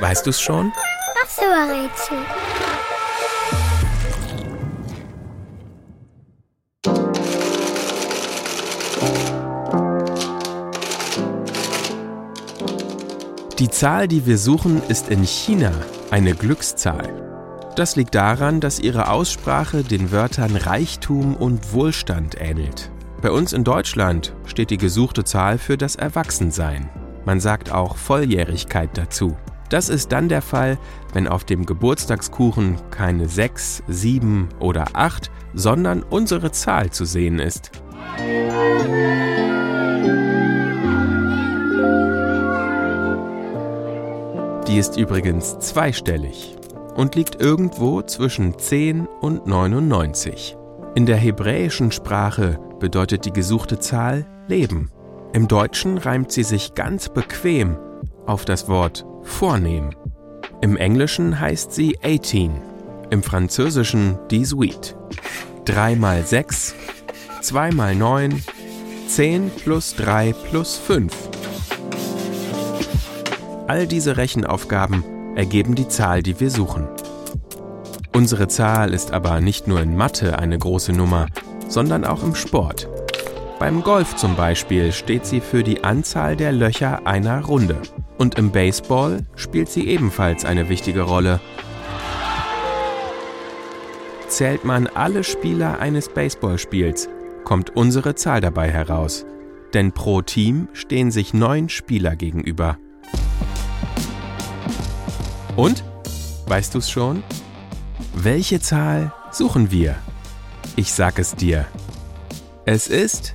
Weißt du's schon? Ach so, Rätsel. Die Zahl, die wir suchen, ist in China eine Glückszahl. Das liegt daran, dass ihre Aussprache den Wörtern Reichtum und Wohlstand ähnelt. Bei uns in Deutschland steht die gesuchte Zahl für das Erwachsensein. Man sagt auch Volljährigkeit dazu. Das ist dann der Fall, wenn auf dem Geburtstagskuchen keine 6, 7 oder 8, sondern unsere Zahl zu sehen ist. Die ist übrigens zweistellig und liegt irgendwo zwischen 10 und 99. In der hebräischen Sprache bedeutet die gesuchte Zahl Leben. Im Deutschen reimt sie sich ganz bequem auf das Wort vornehm. Im Englischen heißt sie 18, im Französischen 18. 3 mal 6, 2 mal 9, 10 plus 3 plus 5. All diese Rechenaufgaben ergeben die Zahl, die wir suchen. Unsere Zahl ist aber nicht nur in Mathe eine große Nummer, sondern auch im Sport. Beim Golf zum Beispiel steht sie für die Anzahl der Löcher einer Runde. Und im Baseball spielt sie ebenfalls eine wichtige Rolle. Zählt man alle Spieler eines Baseballspiels, kommt unsere Zahl dabei heraus. Denn pro Team stehen sich neun Spieler gegenüber. Und? Weißt du's schon? Welche Zahl suchen wir? Ich sag es dir. Es ist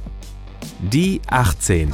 die 18.